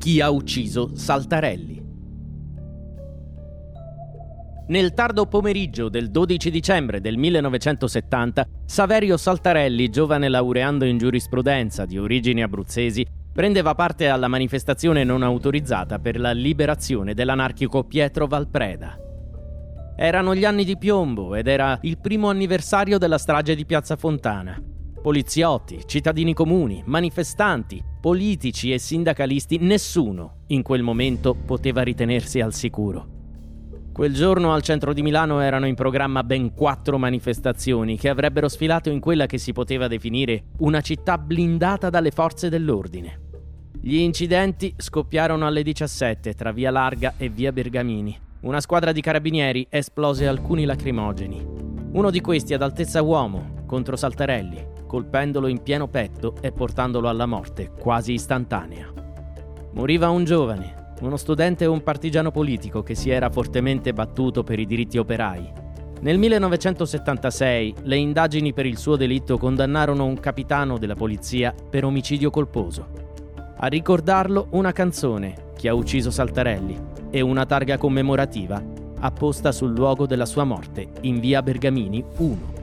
Chi ha ucciso Saltarelli? Nel tardo pomeriggio del 12 dicembre del 1970, Saverio Saltarelli, giovane laureando in giurisprudenza di origini abruzzesi, prendeva parte alla manifestazione non autorizzata per la liberazione dell'anarchico Pietro Valpreda. Erano gli anni di piombo ed era il primo anniversario della strage di Piazza Fontana. Poliziotti, cittadini comuni, manifestanti, politici e sindacalisti, nessuno in quel momento poteva ritenersi al sicuro. Quel giorno al centro di Milano erano in programma ben quattro manifestazioni che avrebbero sfilato in quella che si poteva definire una città blindata dalle forze dell'ordine. Gli incidenti scoppiarono alle 17 tra via Larga e via Bergamini. Una squadra di carabinieri esplose alcuni lacrimogeni. Uno di questi ad altezza uomo contro Saltarelli, colpendolo in pieno petto e portandolo alla morte quasi istantanea. Moriva un giovane, uno studente e un partigiano politico che si era fortemente battuto per i diritti operai. Nel 1976 le indagini per il suo delitto condannarono un capitano della polizia per omicidio colposo. A ricordarlo una canzone, Chi ha ucciso Saltarelli, e una targa commemorativa apposta sul luogo della sua morte in via Bergamini 1.